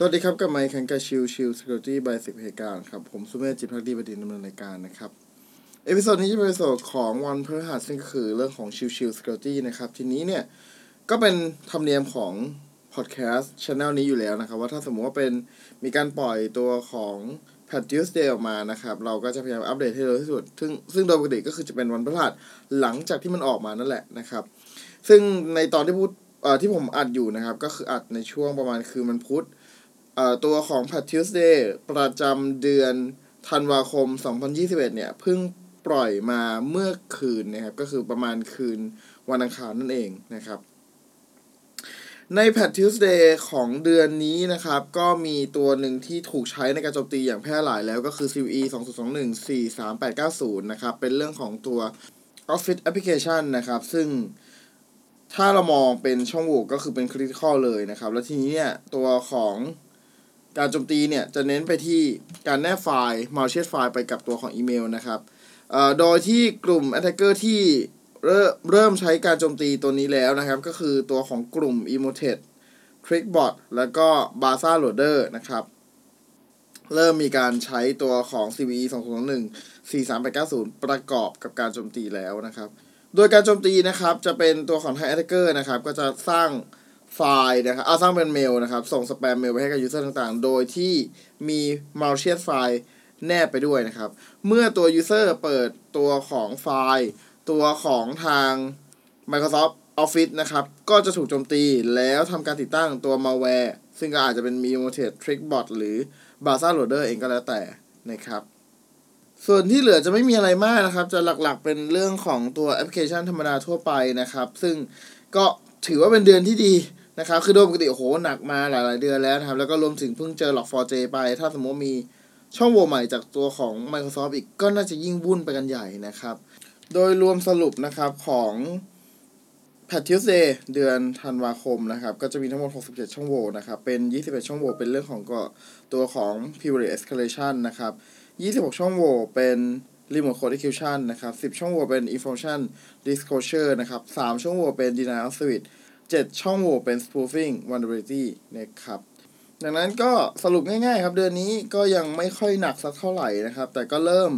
สวัสดีครับกับไมค์คันกับชิวชิว Security by สิบเหตุการณ์ครับ ผมสุเมธจิตภักดีบดินทร์ดำเนินรายการนะครับ episode นี้จะเป็น episode ของวันพฤหัสซึ่งก็คือเรื่องของชิวชิว Security นะครับ ทีนี้เนี่ย ก็เป็นธรรมเนียมของพอดแคสต์ channel นี้อยู่แล้วนะครับ ว่าถ้าสมมติว่าเป็นมีการปล่อยตัวของ Patch Tuesday ออกมานะครับ เราก็จะพยายามอัปเดตให้เร็วที่สุด ซึ่งซึ่งโดยปกติก็คือจะเป็นวันพฤหัสหลังจากที่มันออกมานั่นแหละนะครับ ซึ่งในตอนที่พูดเอ่อที่ผมอัดอยู่นะครับ ก็คืออัดในช่วงประมาณคืนมันพุธ ตัวของ p a t Tuesday ประจำเดือนธันวาคม 2021 เนี่ยเพิ่งปล่อยมาเมื่อคืนนะครับ ก็คือประมาณคืนวันอังคารนั่นเองนะครับ ใน p a t Tuesday ของเดือนนี้นะครับ ก็มีตัวหนึ่งที่ถูกใช้ในการโจมตีอย่างแพร่หลายแล้วก็คือ CVE 2021 43890 นะครับ เป็นเรื่องของตัว Office Application นะครับ ซึ่งถ้าเรามองเป็นช่องโหว่ก็คือเป็น critical เลยนะครับ แล้วทีนี้เนี่ยตัวของ การโจมตีเนี่ยจะเน้นไปที่การแนบไฟล์ malicious ไฟล์ไปกับตัวของอีเมลนะครับโดยที่กลุ่ม attacker ที่เริ่มเริ่มใช้การโจมตีตัวนี้แล้วนะครับ ก็คือตัวของกลุ่ม Emotet Trickbot แล้วก็ Baza Loader นะครับ เริ่มมีการใช้ตัวของ CVE 2 0 1 43890 ประกอบกับการโจมตีแล้วนะครับ โดยการโจมตีนะครับ จะเป็นตัวของ Thai Attacker นะครับ ก็จะสร้าง ไฟล์นะครับเอาสร้างเป็นเมลนะครับ ส่ง spam mail ไปให้กับ user ต่างๆ โดยที่มี malicious ไฟล์แนบไปด้วยนะครับ เมื่อตัว user เปิดตัวของไฟล์ ตัวของทาง Microsoft Office นะครับ ก็จะถูกโจมตีแล้วทำการติดตั้งตัว malware ซึ่งก็อาจจะเป็น Emotet Trickbot หรือ Baza Loader เองก็แล้วแต่นะครับ ส่วนที่เหลือจะไม่มีอะไรมากนะครับ จะหลักๆเป็นเรื่องของตัวแอปพลิเคชันธรรมดาทั่วไปนะครับ ซึ่งก็ถือว่าเป็นเดือนที่ดี นะครับคือโดยปกติโอ้โหหนักมาหลายๆเดือนแล้วนะครับ แล้วก็รวมถึงเพิ่งเจอ Log4j ไป ถ้าสมมติมีช่องโหว่ใหม่จากตัวของ Microsoft อีกก็น่าจะยิ่งวุ่นไปกันใหญ่นะครับ โดยรวมสรุปนะครับของ p a t Tuesday เดือนธันวาคมนะครับ ก็จะมีทั้งหมด 67 ช่องโหว่นะครับ เป็น 21 ช่องโหว่เป็นเรื่องของก็ตัวของ Privilege Escalation นะครับ 26 ช่องโหว่เป็น Remote Code Execution นะครับ 10 ช่องโหว่เป็น Information Disclosure นะครับ 3 ช่องโหว่เป็น Denial of Service 7 ช่องโหว่เป็น Spoofing Vulnerability นะครับ ดังนั้นก็สรุปง่ายๆครับเดือนนี้ก็ยังไม่ค่อยหนักสักเท่าไหร่นะครับ แต่ก็เริ่ม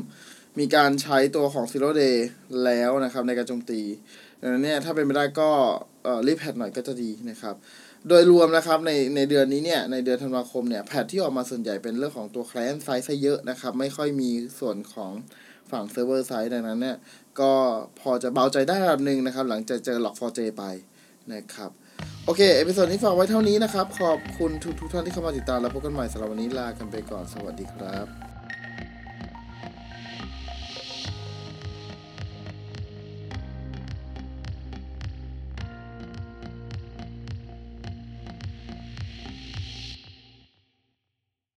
มีการใช้ตัวของ Zero Day แล้วนะครับในการโจมตี ดังนั้นเนี่ยถ้าเป็นไปได้ก็รีบแพทหน่อยก็จะดีนะครับ โดยรวมนะครับในในเดือนนี้เนี่ยในเดือนธันวาคมเนี่ย patch ที่ออกมาส่วนใหญ่เป็นเรื่องของตัว client side ซะเยอะนะครับไม่ค่อยมีส่วนของฝั่ง server side ดังนั้นเนี่ยก็พอจะเบาใจได้ระดับหนึ่งนะครับ หลังจากเจอ Log4j ไป นะครับ โอเค episode นี้ฝากไว้เท่านี้นะครับ ขอบคุณทุกทุกท่านที่เข้ามาติดตาม แล้วพบกันใหม่สำหรับวันนี้ลากันไปก่อนสวัสดีครับ